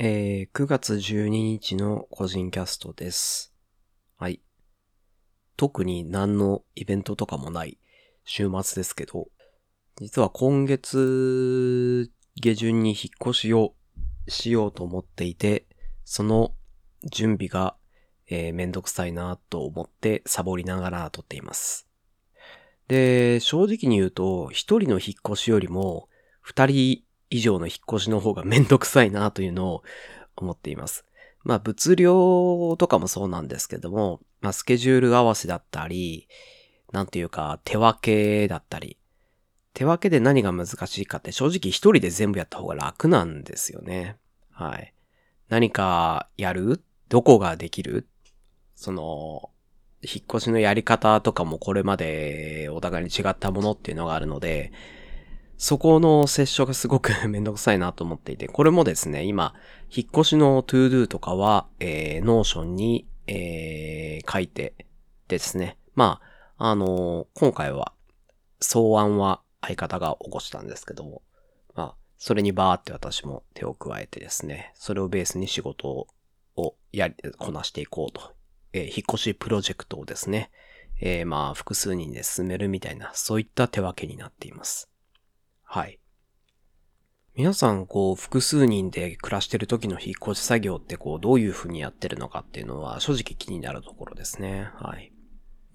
えー、9月12日の個人キャストです。はい。特に何のイベントとかもない週末ですけど、実は今月下旬に引っ越しをしようと思っていて、その準備が、えー、めんどくさいなと思ってサボりながら撮っています。で、正直に言うと、一人の引っ越しよりも、二人以上の引っ越しの方がめんどくさいなというのを思っています。まあ物量とかもそうなんですけども、まあスケジュール合わせだったり、なんていうか手分けだったり、手分けで何が難しいかって正直一人で全部やった方が楽なんですよね。はい。何かやる？どこができる？その、引っ越しのやり方とかもこれまでお互いに違ったものっていうのがあるので、そこの接触がすごく めんどくさいなと思っていて、これもですね、今、引っ越しの to-do とかは、えー、 Notion に、えー、書いてですね。まあ、あのー今回は、草案は相方が起こしたんですけども、まあ、それにバーって私も手を加えてですね、それをベースに仕事をやり、こなしていこうと。えー引っ越しプロジェクトをですね、えーまあ、複数人で進めるみたいな、そういった手分けになっています。はい。皆さん、こう、複数人で暮らしてる時の引っ越し作業って、こう、どういう風にやってるのかっていうのは、正直気になるところですね。はい。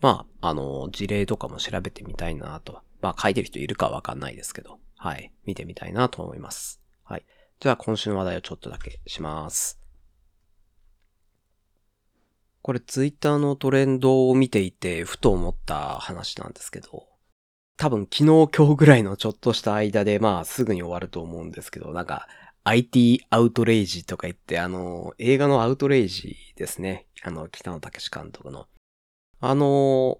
まあ、あの、事例とかも調べてみたいなと。まあ、書いてる人いるかわかんないですけど、はい。見てみたいなと思います。はい。じゃあ、今週の話題をちょっとだけします。これ、ツイッターのトレンドを見ていて、ふと思った話なんですけど、多分昨日今日ぐらいのちょっとした間で、まあすぐに終わると思うんですけど、なんか IT アウトレイジとか言って、あの、映画のアウトレイジですね。あの、北野武監督の。あの、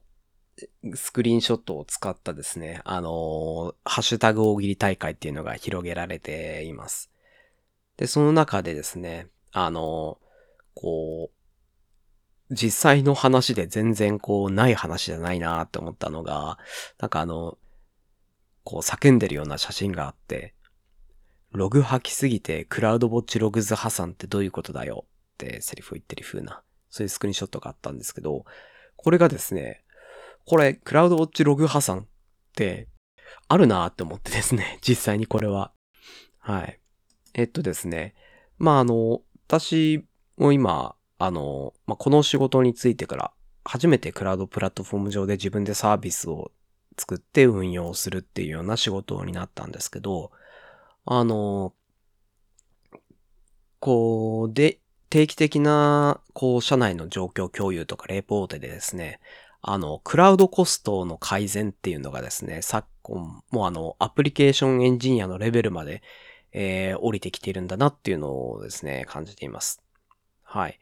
スクリーンショットを使ったですね、あの、ハッシュタグ大喜利大会っていうのが広げられています。で、その中でですね、あの、こう、実際の話で全然こうない話じゃないなって思ったのが、なんかあの、こう叫んでるような写真があって、ログ吐きすぎてクラウドウォッチログズ破産ってどういうことだよってセリフを言ってる風な、そういうスクリーンショットがあったんですけど、これがですね、これクラウドウォッチログ破産ってあるなって思ってですね、実際にこれは。はい。えっとですね、まああの、私も今、あの、まあ、この仕事についてから、初めてクラウドプラットフォーム上で自分でサービスを作って運用するっていうような仕事になったんですけど、あの、こう、で、定期的な、こう、社内の状況共有とかレポートでですね、あの、クラウドコストの改善っていうのがですね、昨今、もうあの、アプリケーションエンジニアのレベルまで、えー、降りてきているんだなっていうのをですね、感じています。はい。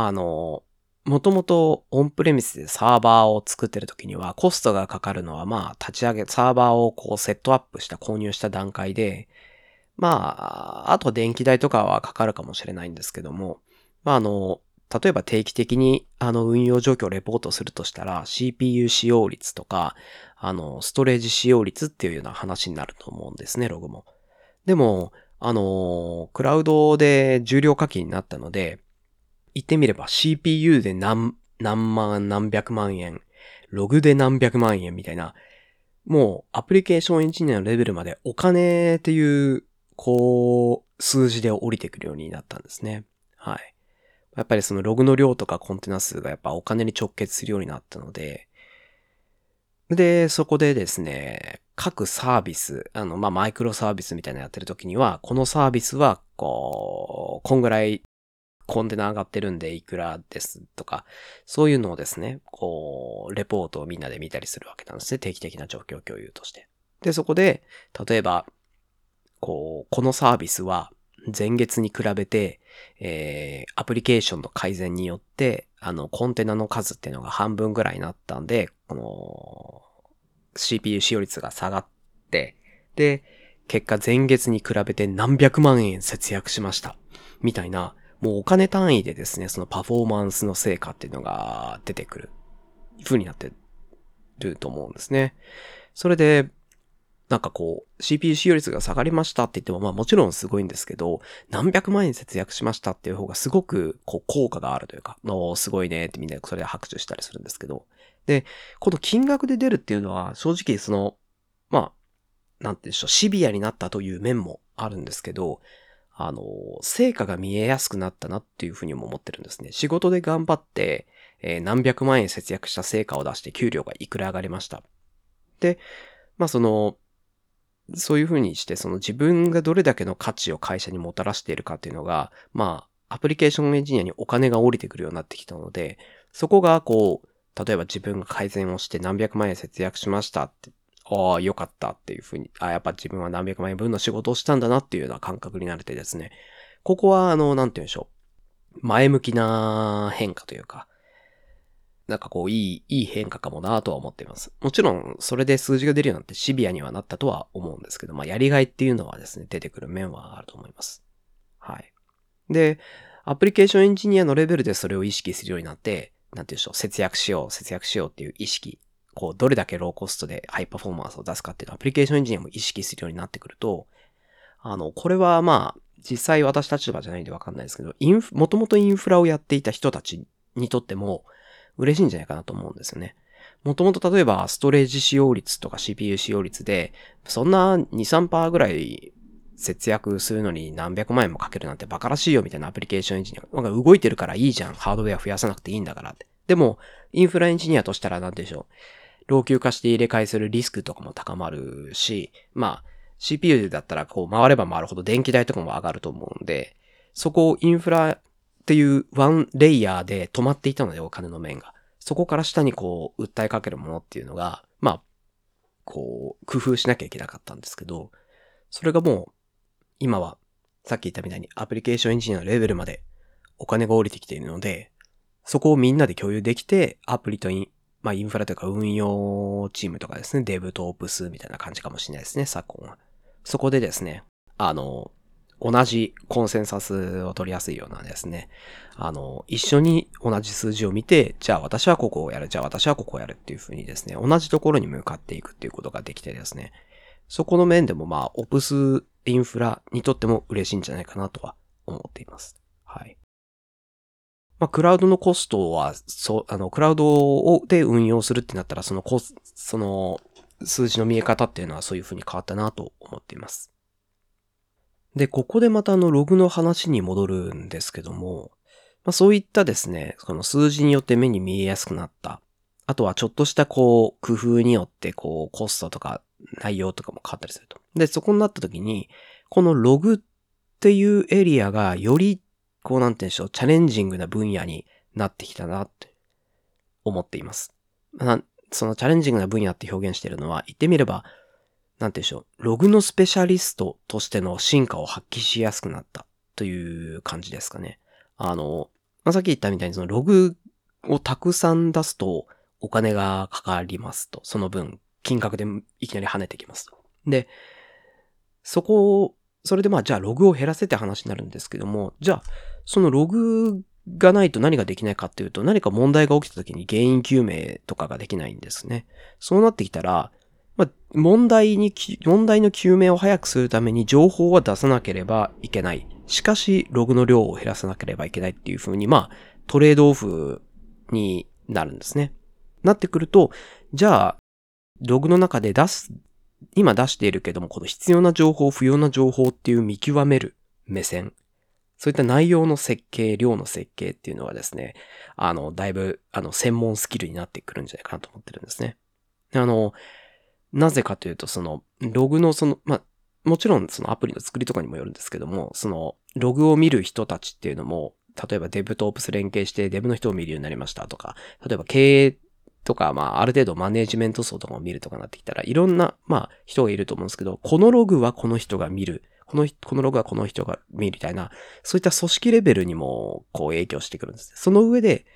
あの、もともとオンプレミスでサーバーを作ってる時にはコストがかかるのはまあ立ち上げ、サーバーをこうセットアップした購入した段階で、まあ、あと電気代とかはかかるかもしれないんですけども、まああの、例えば定期的にあの運用状況をレポートするとしたら CPU 使用率とか、あの、ストレージ使用率っていうような話になると思うんですね、ログも。でも、あの、クラウドで重量課金になったので、言ってみれば CPU で何、何万何百万円、ログで何百万円みたいな、もうアプリケーションエンジニアのレベルまでお金っていう、こう、数字で降りてくるようになったんですね。はい。やっぱりそのログの量とかコンテナ数がやっぱお金に直結するようになったので、で、そこでですね、各サービス、あの、まあ、マイクロサービスみたいなのやってるときには、このサービスは、こう、こんぐらいコンテナ上がってるんでいくらですとか、そういうのをですね、こう、レポートをみんなで見たりするわけなんですね。定期的な状況共有として。で、そこで、例えば、こう、このサービスは前月に比べて、えー、アプリケーションの改善によって、あの、コンテナの数っていうのが半分ぐらいになったんで、この、CPU 使用率が下がって、で、結果前月に比べて何百万円節約しました。みたいな、もうお金単位でですね、そのパフォーマンスの成果っていうのが出てくる風になってると思うんですね。それで、なんかこう、CPU 使用率が下がりましたって言っても、まあもちろんすごいんですけど、何百万円節約しましたっていう方がすごく、こう、効果があるというか、の、すごいねってみんなそれで拍手したりするんですけど、で、この金額で出るっていうのは、正直その、まあ、なんて言うんでしょう、シビアになったという面もあるんですけど、あの、成果が見えやすくなったなっていうふうにも思ってるんですね。仕事で頑張って、えー、何百万円節約した成果を出して給料がいくら上がりました。で、まあその、そういうふうにして、その自分がどれだけの価値を会社にもたらしているかっていうのが、まあ、アプリケーションエンジニアにお金が降りてくるようになってきたので、そこがこう、例えば自分が改善をして何百万円節約しましたって、ああ、よかったっていうふうに、ああ、やっぱ自分は何百万円分の仕事をしたんだなっていうような感覚になれてですね、ここは、あの、なんて言うんでしょう。前向きな変化というか、なんかこう、いい、いい変化かもなとは思っています。もちろん、それで数字が出るようになってシビアにはなったとは思うんですけど、まあ、やりがいっていうのはですね、出てくる面はあると思います。はい。で、アプリケーションエンジニアのレベルでそれを意識するようになって、なんて言うんでしょう、節約しよう、節約しようっていう意識、こう、どれだけローコストでハイパフォーマンスを出すかっていうのをアプリケーションエンジニアも意識するようになってくると、あの、これはまあ、実際私立場じゃないんでわかんないですけど、インフ、もともとインフラをやっていた人たちにとっても、嬉しいんじゃないかなと思うんですよね。もともと例えばストレージ使用率とか CPU 使用率で、そんな2、3%ぐらい節約するのに何百万円もかけるなんてバカらしいよみたいなアプリケーションエンジニア。なんか動いてるからいいじゃん。ハードウェア増やさなくていいんだからって。でも、インフラエンジニアとしたらなんでしょう。老朽化して入れ替えするリスクとかも高まるし、まあ、CPU だったらこう回れば回るほど電気代とかも上がると思うんで、そこをインフラっていうワンレイヤーで止まっていたので、お金の面が。そこから下にこう、訴えかけるものっていうのが、まあ、こう、工夫しなきゃいけなかったんですけど、それがもう、今は、さっき言ったみたいにアプリケーションエンジニアのレベルまでお金が降りてきているので、そこをみんなで共有できて、アプリとイン、まあインフラというか運用チームとかですね、デブとオプスみたいな感じかもしれないですね、昨今は。そこでですね、あの、同じコンセンサスを取りやすいようなですね、あの、一緒に同じ数字を見て、じゃあ私はここをやる、じゃあ私はここをやるっていう風にですね、同じところに向かっていくっていうことができてですね、そこの面でもまあ、オプスインフラにとっても嬉しいんじゃないかなとは思っています。まあ、クラウドのコストは、そう、あの、クラウドをで運用するってなったら、そのコ、その、数字の見え方っていうのはそういう風に変わったなと思っています。で、ここでまたあのログの話に戻るんですけども、まあ、そういったですね、この数字によって目に見えやすくなった。あとはちょっとしたこう、工夫によってこう、コストとか内容とかも変わったりすると。で、そこになった時に、このログっていうエリアがより、こうなんて言うんでしょう、チャレンジングな分野になってきたなって思っています。そのチャレンジングな分野って表現しているのは、言ってみれば、なんていうんでしょう、ログのスペシャリストとしての進化を発揮しやすくなったという感じですかね。あの、まあ、さっき言ったみたいにそのログをたくさん出すとお金がかかりますと。その分、金額でいきなり跳ねてきますと。で、そこを、それでまあじゃあログを減らせって話になるんですけども、じゃあそのログがないと何ができないかっていうと何か問題が起きた時に原因究明とかができないんですね。そうなってきたら、まあ、問題に、問題の究明を早くするために情報は出さなければいけない。しかし、ログの量を減らさなければいけないっていう風に、まあ、トレードオフになるんですね。なってくると、じゃあ、ログの中で出す、今出しているけども、この必要な情報、不要な情報っていう見極める目線。そういった内容の設計、量の設計っていうのはですね、あの、だいぶ、あの、専門スキルになってくるんじゃないかなと思ってるんですね。あの、なぜかというと、その、ログのその、まあ、もちろんそのアプリの作りとかにもよるんですけども、その、ログを見る人たちっていうのも、例えばデブとオプス連携してデブの人を見るようになりましたとか、例えば経営とか、まあ、ある程度マネジメント層とかを見るとかなってきたら、いろんな、まあ、人がいると思うんですけど、このログはこの人が見る。この、このログはこの人が見るみたいな、そういった組織レベルにも、こう影響してくるんです。その上で、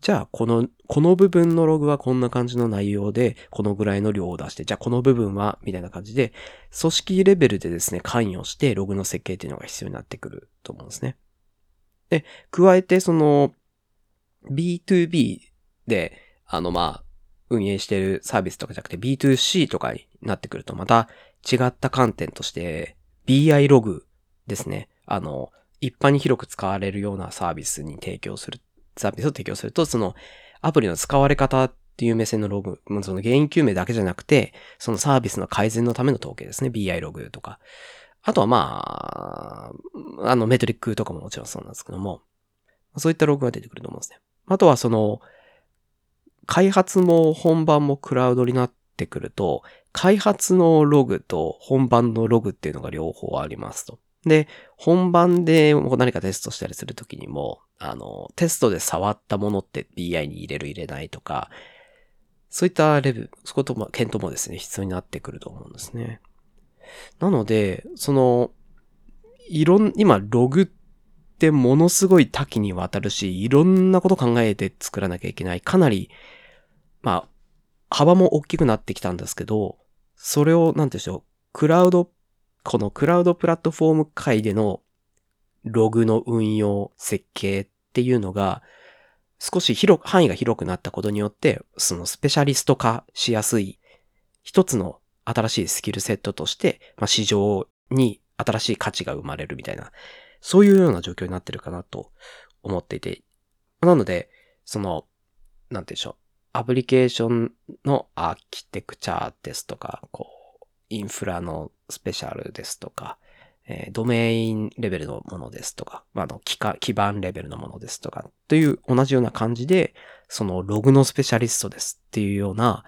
じゃあ、この、この部分のログはこんな感じの内容で、このぐらいの量を出して、じゃあこの部分は、みたいな感じで、組織レベルでですね、関与してログの設計っていうのが必要になってくると思うんですね。で、加えて、その、B2B で、あの、ま、運営してるサービスとかじゃなくて B2C とかになってくると、また違った観点として BI ログですね。あの、一般に広く使われるようなサービスに提供する、サービスを提供すると、そのアプリの使われ方っていう目線のログ、その原因究明だけじゃなくて、そのサービスの改善のための統計ですね。BI ログとか。あとはまあ、あのメトリックとかももちろんそうなんですけども、そういったログが出てくると思うんですね。あとはその、開発も本番もクラウドになっってくると、開発のログと本番のログっていうのが両方ありますと。で、本番で何かテストしたりするときにも、あの、テストで触ったものって BI に入れる入れないとか、そういったレベル、そことも、検討もですね、必要になってくると思うんですね。なので、その、いろん、今、ログってものすごい多岐にわたるし、いろんなこと考えて作らなきゃいけない。かなり、まあ、幅も大きくなってきたんですけど、それを、なんてでしょう、クラウド、このクラウドプラットフォーム界でのログの運用、設計っていうのが、少し広く、範囲が広くなったことによって、そのスペシャリスト化しやすい、一つの新しいスキルセットとして、まあ、市場に新しい価値が生まれるみたいな、そういうような状況になってるかなと思っていて、なので、その、なんて言うんでしょう、アプリケーションのアーキテクチャーですとか、こう、インフラのスペシャルですとか、えー、ドメインレベルのものですとか、まあ、の基基盤レベルのものですとか、という同じような感じで、そのログのスペシャリストですっていうような、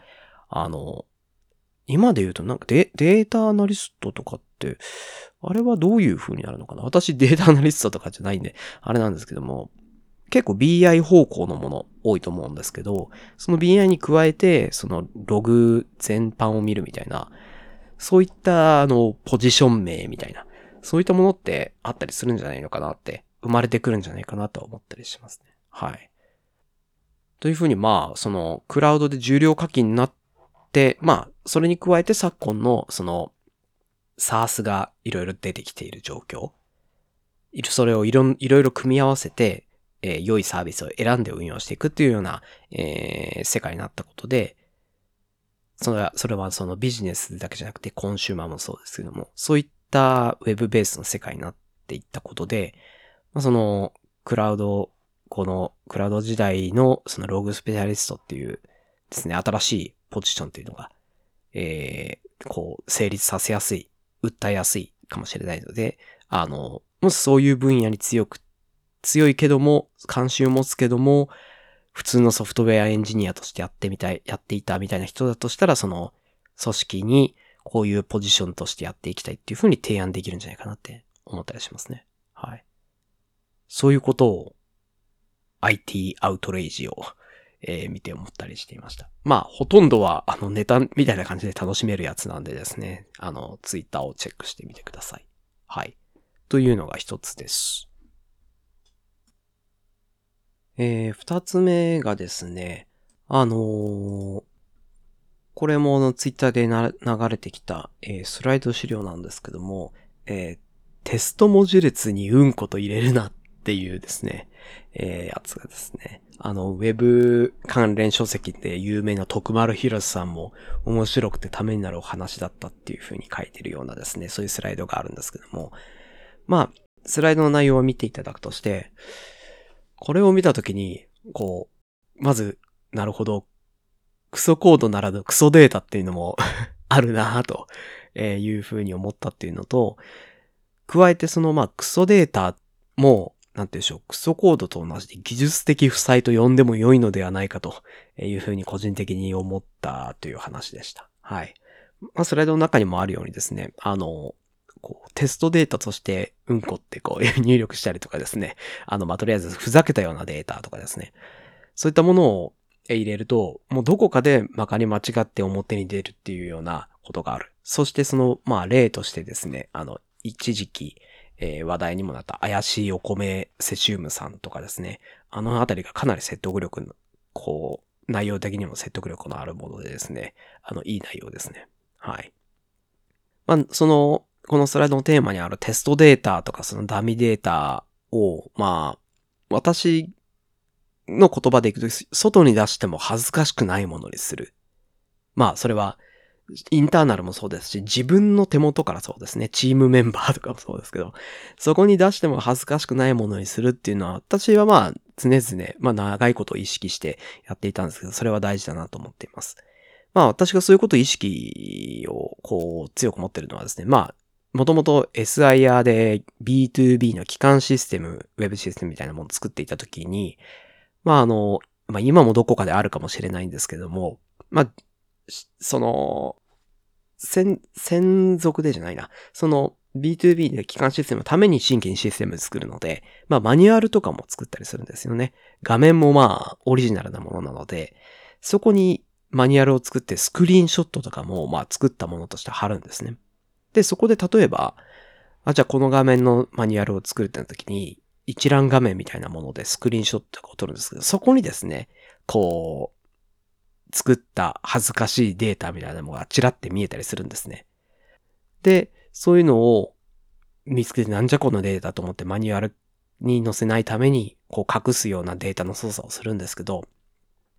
あの、今で言うとなんかデデータアナリストとかって、あれはどういう風になるのかな？私データアナリストとかじゃないんで、あれなんですけども、結構 BI 方向のもの多いと思うんですけど、その BI に加えて、そのログ全般を見るみたいな、そういったあの、ポジション名みたいな、そういったものってあったりするんじゃないのかなって、生まれてくるんじゃないかなと思ったりしますね。はい。というふうに、まあ、その、クラウドで重量課金になって、まあ、それに加えて昨今の、その、SARS がいろいろ出てきている状況。それをいろいろ組み合わせて、えー、良いサービスを選んで運用していくっていうような、えー、世界になったことで、それは、それはそのビジネスだけじゃなくてコンシューマーもそうですけども、そういったウェブベースの世界になっていったことで、まあ、そのクラウド、このクラウド時代のそのログスペシャリストっていうですね、新しいポジションというのが、えー、こう、成立させやすい、訴えやすいかもしれないので、あの、もしそういう分野に強く、強いけども、関心を持つけども、普通のソフトウェアエンジニアとしてやってみたい、やっていたみたいな人だとしたら、その、組織にこういうポジションとしてやっていきたいっていうふうに提案できるんじゃないかなって思ったりしますね。はい。そういうことを IT アウトレイジをえー、見て思ったりしていました。まあ、ほとんどは、あの、ネタみたいな感じで楽しめるやつなんでですね、あの、ツイッターをチェックしてみてください。はい。というのが一つです。えー、二つ目がですね、あのー、これもツイッターで流れてきた、えー、スライド資料なんですけども、えー、テスト文字列にうんこと入れるなっていうですね、え、やつがですね、あの、ウェブ関連書籍で有名な徳丸博さんも面白くてためになるお話だったっていう風に書いてるようなですね、そういうスライドがあるんですけども、まあ、スライドの内容を見ていただくとして、これを見たときに、こう、まず、なるほど、クソコードならぬクソデータっていうのも あるなぁという風に思ったっていうのと、加えてそのまあクソデータもなんていうでしょう、クソコードと同じで技術的負債と呼んでも良いのではないかというふうに個人的に思ったという話でした。はい。まあ、スライドの中にもあるようにですね、あの、こう、テストデータとして、うんこってこう、入力したりとかですね、あの、まあ、とりあえずふざけたようなデータとかですね、そういったものを入れると、もうどこかでまかに間違って表に出るっていうようなことがある。そしてその、まあ、例としてですね、あの、一時期、えー、話題にもなった怪しいお米セシウムさんとかですね。あのあたりがかなり説得力の、こう、内容的にも説得力のあるものでですね。あの、いい内容ですね。はい。まあ、その、このスライドのテーマにあるテストデータとかそのダミデータを、まあ、私の言葉でいくと、外に出しても恥ずかしくないものにする。まあ、それは、インターナルもそうですし、自分の手元からそうですね、チームメンバーとかもそうですけど、そこに出しても恥ずかしくないものにするっていうのは、私はまあ、常々、まあ長いことを意識してやっていたんですけど、それは大事だなと思っています。まあ私がそういうことを意識をこう強く持ってるのはですね、まあ、もともと SIR で B2B の基幹システム、ウェブシステムみたいなものを作っていたときに、まああの、まあ今もどこかであるかもしれないんですけども、まあ、その、専、専属でじゃないな。その B2B で基幹システムのために新規にシステムを作るので、まあマニュアルとかも作ったりするんですよね。画面もまあオリジナルなものなので、そこにマニュアルを作ってスクリーンショットとかもまあ作ったものとして貼るんですね。で、そこで例えば、あ、じゃあこの画面のマニュアルを作るってなった時に、一覧画面みたいなものでスクリーンショットを撮るんですけど、そこにですね、こう、作った恥ずかしいデータみたいなものがちらって見えたりするんですね。で、そういうのを見つけてなんじゃこのデータと思ってマニュアルに載せないために、こう隠すようなデータの操作をするんですけど、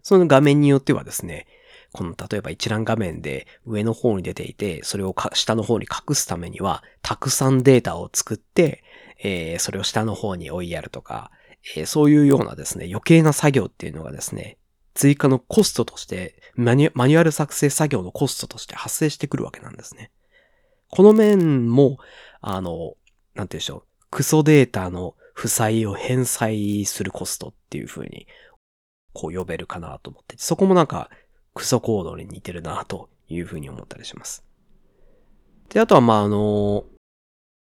その画面によってはですね、この例えば一覧画面で上の方に出ていて、それを下の方に隠すためには、たくさんデータを作って、えー、それを下の方に追いやるとか、えー、そういうようなですね、余計な作業っていうのがですね、追加のコストとしてマニュアル作成作業のコストとして発生してくるわけなんですね。この面も、あの、なんて言うんでしょう、クソデータの負債を返済するコストっていう風に、こう呼べるかなと思って、そこもなんかクソコードに似てるなというふうに思ったりします。で、あとはまああの、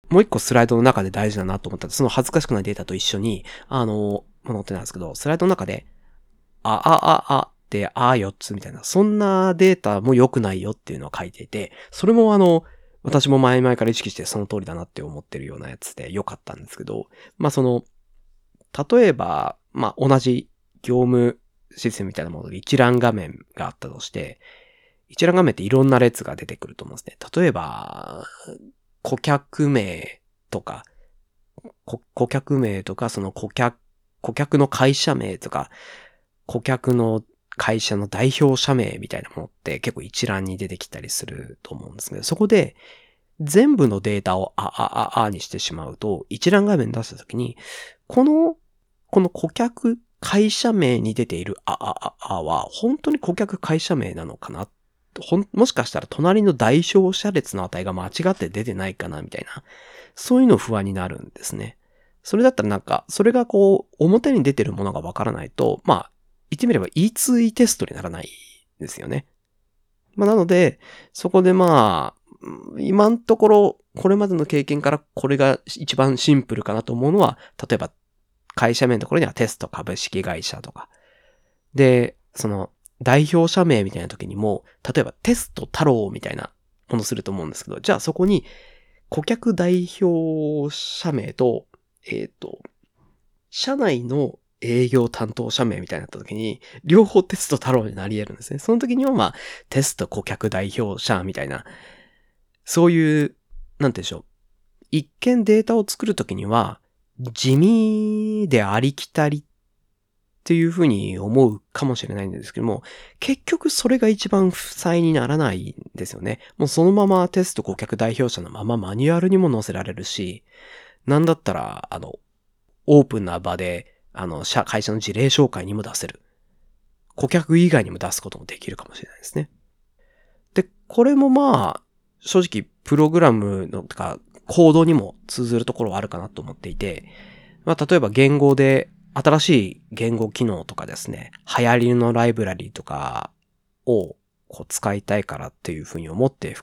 もう一個スライドの中で大事だなと思ったその恥ずかしくないデータと一緒に、あの、ものってなんですけど、スライドの中で、あ、あ、あ、あってあ4つみたいな、そんなデータも良くないよっていうのを書いていて、それもあの、私も前々から意識してその通りだなって思ってるようなやつで良かったんですけど、まあその、例えば、まあ同じ業務システムみたいなもので一覧画面があったとして、一覧画面っていろんな列が出てくると思うんですね。例えば、顧客名とか、顧客名とか、その顧客、顧客の会社名とか、顧客の会社の代表者名みたいなものって結構一覧に出てきたりすると思うんですけど、そこで全部のデータをあ、あ、あ、あにしてしまうと、一覧画面出したときに、この、この顧客会社名に出ているあ、あ、あ、あは、本当に顧客会社名なのかな？ほん、もしかしたら隣の代表者列の値が間違って出てないかなみたいな。そういうの不安になるんですね。それだったらなんか、それがこう、表に出てるものがわからないと、まあ、言ってみれば E2E テストにならないですよね。まあ、なので、そこでまあ、今のところ、これまでの経験からこれが一番シンプルかなと思うのは、例えば会社名のところにはテスト株式会社とか。で、その代表者名みたいな時にも、例えばテスト太郎みたいなものすると思うんですけど、じゃあそこに顧客代表者名と、えっ、ー、と、社内の営業担当者名みたいになった時に、両方テスト太郎になり得るんですね。その時にはまあ、テスト顧客代表者みたいな、そういう、なんてでしょう。一見データを作るときには、地味でありきたりっていうふうに思うかもしれないんですけども、結局それが一番負債にならないんですよね。もうそのままテスト顧客代表者のままマニュアルにも載せられるし、なんだったら、あの、オープンな場で、あの、社、会社の事例紹介にも出せる。顧客以外にも出すこともできるかもしれないですね。で、これもまあ、正直、プログラムの、とか、コードにも通ずるところはあるかなと思っていて、まあ、例えば言語で新しい言語機能とかですね、流行りのライブラリーとかをこう使いたいからっていうふうに思って、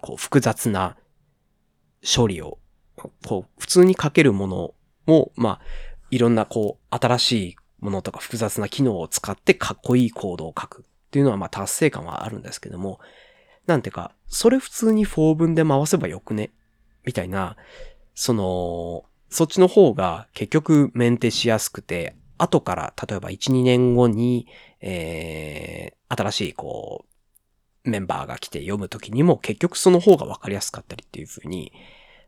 こう複雑な処理を、こう普通に書けるものも、まあ、いろんなこう新しいものとか複雑な機能を使ってかっこいいコードを書くっていうのはまあ達成感はあるんですけども、なんていうか、それ普通に4文で回せばよくねみたいな、その、そっちの方が結局メンテしやすくて、後から例えば1、2年後に、えー、新しいこう、メンバーが来て読むときにも結局その方がわかりやすかったりっていう風に、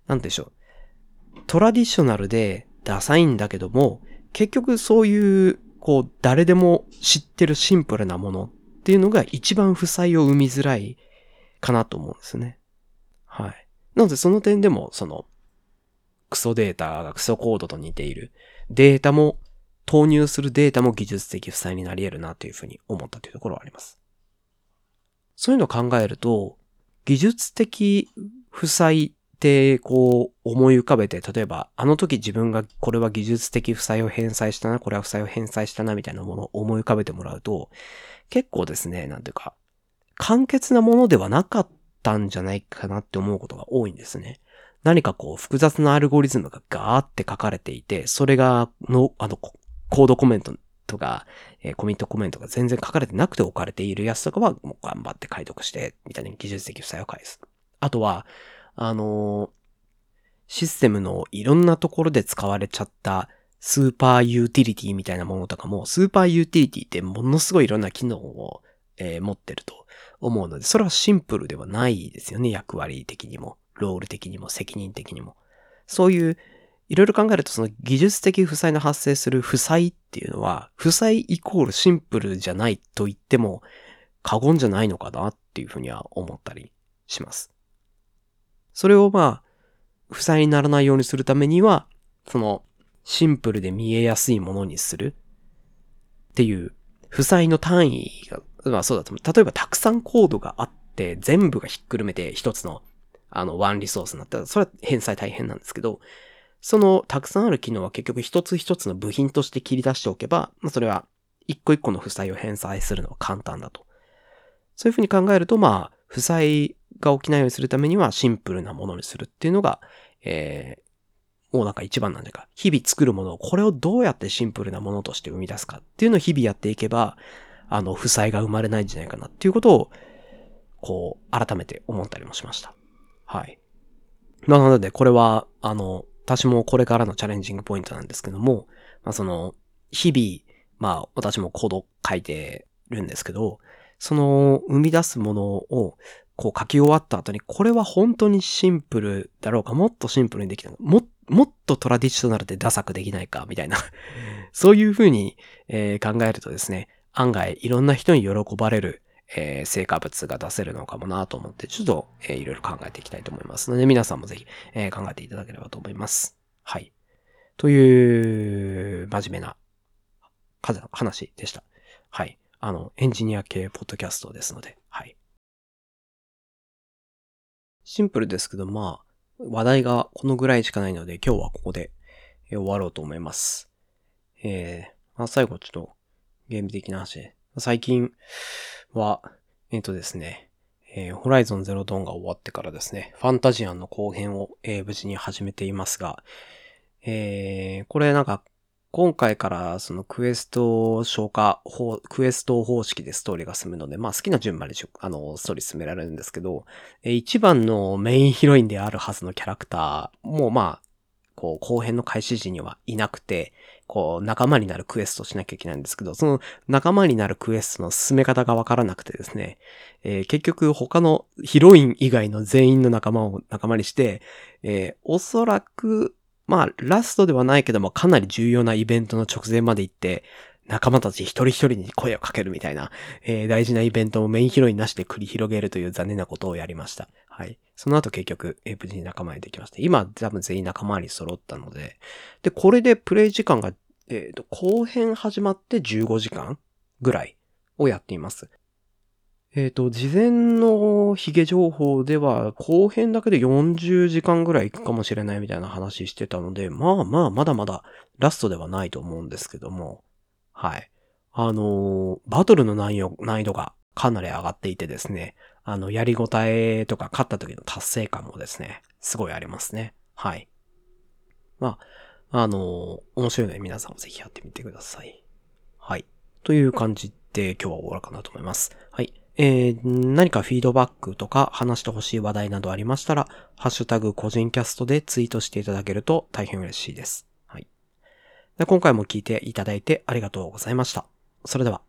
なんでしょう。トラディショナルでダサいんだけども、結局そういう、こう、誰でも知ってるシンプルなものっていうのが一番負債を生みづらいかなと思うんですね。はい。なのでその点でも、その、クソデータがクソコードと似ている。データも、投入するデータも技術的負債になり得るなというふうに思ったというところはあります。そういうのを考えると、技術的負債ってこう思い浮かべて、例えばあの時自分がこれは技術的負債を返済したな、これは負債を返済したなみたいなものを思い浮かべてもらうと、結構ですね、なんていうか、簡潔なものではなかったんじゃないかなって思うことが多いんですね。何かこう複雑なアルゴリズムがガーって書かれていて、それがの、あの、コードコメントとか、えー、コミットコメントが全然書かれてなくて置かれているやつとかは、もう頑張って解読して、みたいな技術的負債を返す。あとは、あのー、システムのいろんなところで使われちゃったスーパーユーティリティみたいなものとかも、スーパーユーティリティってものすごいいろんな機能を、えー、持ってると思うので、それはシンプルではないですよね。役割的にも、ロール的にも、責任的にも。そういういろいろ考えるとその技術的負債の発生する負債っていうのは、負債イコールシンプルじゃないと言っても過言じゃないのかなっていうふうには思ったりします。それをまあ、負債にならないようにするためには、そのシンプルで見えやすいものにするっていう負債の単位が、まあそうだと思う。例えばたくさんコードがあって全部がひっくるめて一つのあのワンリソースになったら、それは返済大変なんですけど、そのたくさんある機能は結局一つ一つの部品として切り出しておけば、まあ、それは一個一個の負債を返済するのは簡単だと。そういうふうに考えると、まあ、負債が起きないようにするためにはシンプルなものにするっていうのが、えー、もうなんか一番なんだか、日々作るものを、これをどうやってシンプルなものとして生み出すかっていうのを日々やっていけば、あの、負債が生まれないんじゃないかなっていうことを、こう、改めて思ったりもしました。はい。なので、これは、あの、私もこれからのチャレンジングポイントなんですけども、まあ、その、日々、まあ、私もコード書いてるんですけど、その、生み出すものを、こう書き終わった後に、これは本当にシンプルだろうか、もっとシンプルにできたも、もっとトラディショナルでダサくできないか、みたいな そういうふうに、えー、考えるとですね、案外いろんな人に喜ばれるえー、成果物が出せるのかもなと思って、ちょっと、えー、いろいろ考えていきたいと思いますので、皆さんもぜひ、えー、考えていただければと思います。はい。という、真面目な話でした。はい。あの、エンジニア系ポッドキャストですので、はい。シンプルですけど、まあ、話題がこのぐらいしかないので、今日はここで終わろうと思います。えー、まあ、最後ちょっとゲーム的な話、最近、は、えっ、ー、とですね、えー、ホライゾンゼロドーンが終わってからですね、ファンタジアンの後編を、えー、無事に始めていますが、えー、これなんか、今回からそのクエスト消化、クエスト方式でストーリーが進むので、まあ好きな順番であの、ストーリー進められるんですけど、一番のメインヒロインであるはずのキャラクターもまあ、こう、後編の開始時にはいなくて、こう、仲間になるクエストしなきゃいけないんですけど、その仲間になるクエストの進め方がわからなくてですね、えー、結局他のヒロイン以外の全員の仲間を仲間にして、えー、おそらく、まあ、ラストではないけども、かなり重要なイベントの直前まで行って、仲間たち一人一人に声をかけるみたいな、えー、大事なイベントをメインヒロインなしで繰り広げるという残念なことをやりました。はい。その後結局、無事に仲間にできました。今、多分全員仲間に揃ったので、で、これでプレイ時間が、えっ、ー、と、後編始まって15時間ぐらいをやっています。えっ、ー、と、事前のヒゲ情報では、後編だけで40時間ぐらい行くかもしれないみたいな話してたので、まあまあ、まだまだラストではないと思うんですけども、はい。あのー、バトルの難易度がかなり上がっていてですね、あの、やりごたえとか勝った時の達成感もですね、すごいありますね。はい。まあ、あの、面白いので皆さんもぜひやってみてください。はい。という感じで今日は終わろうかなと思います。はい。えー、何かフィードバックとか話してほしい話題などありましたら、ハッシュタグ個人キャストでツイートしていただけると大変嬉しいです。はい。で今回も聞いていただいてありがとうございました。それでは。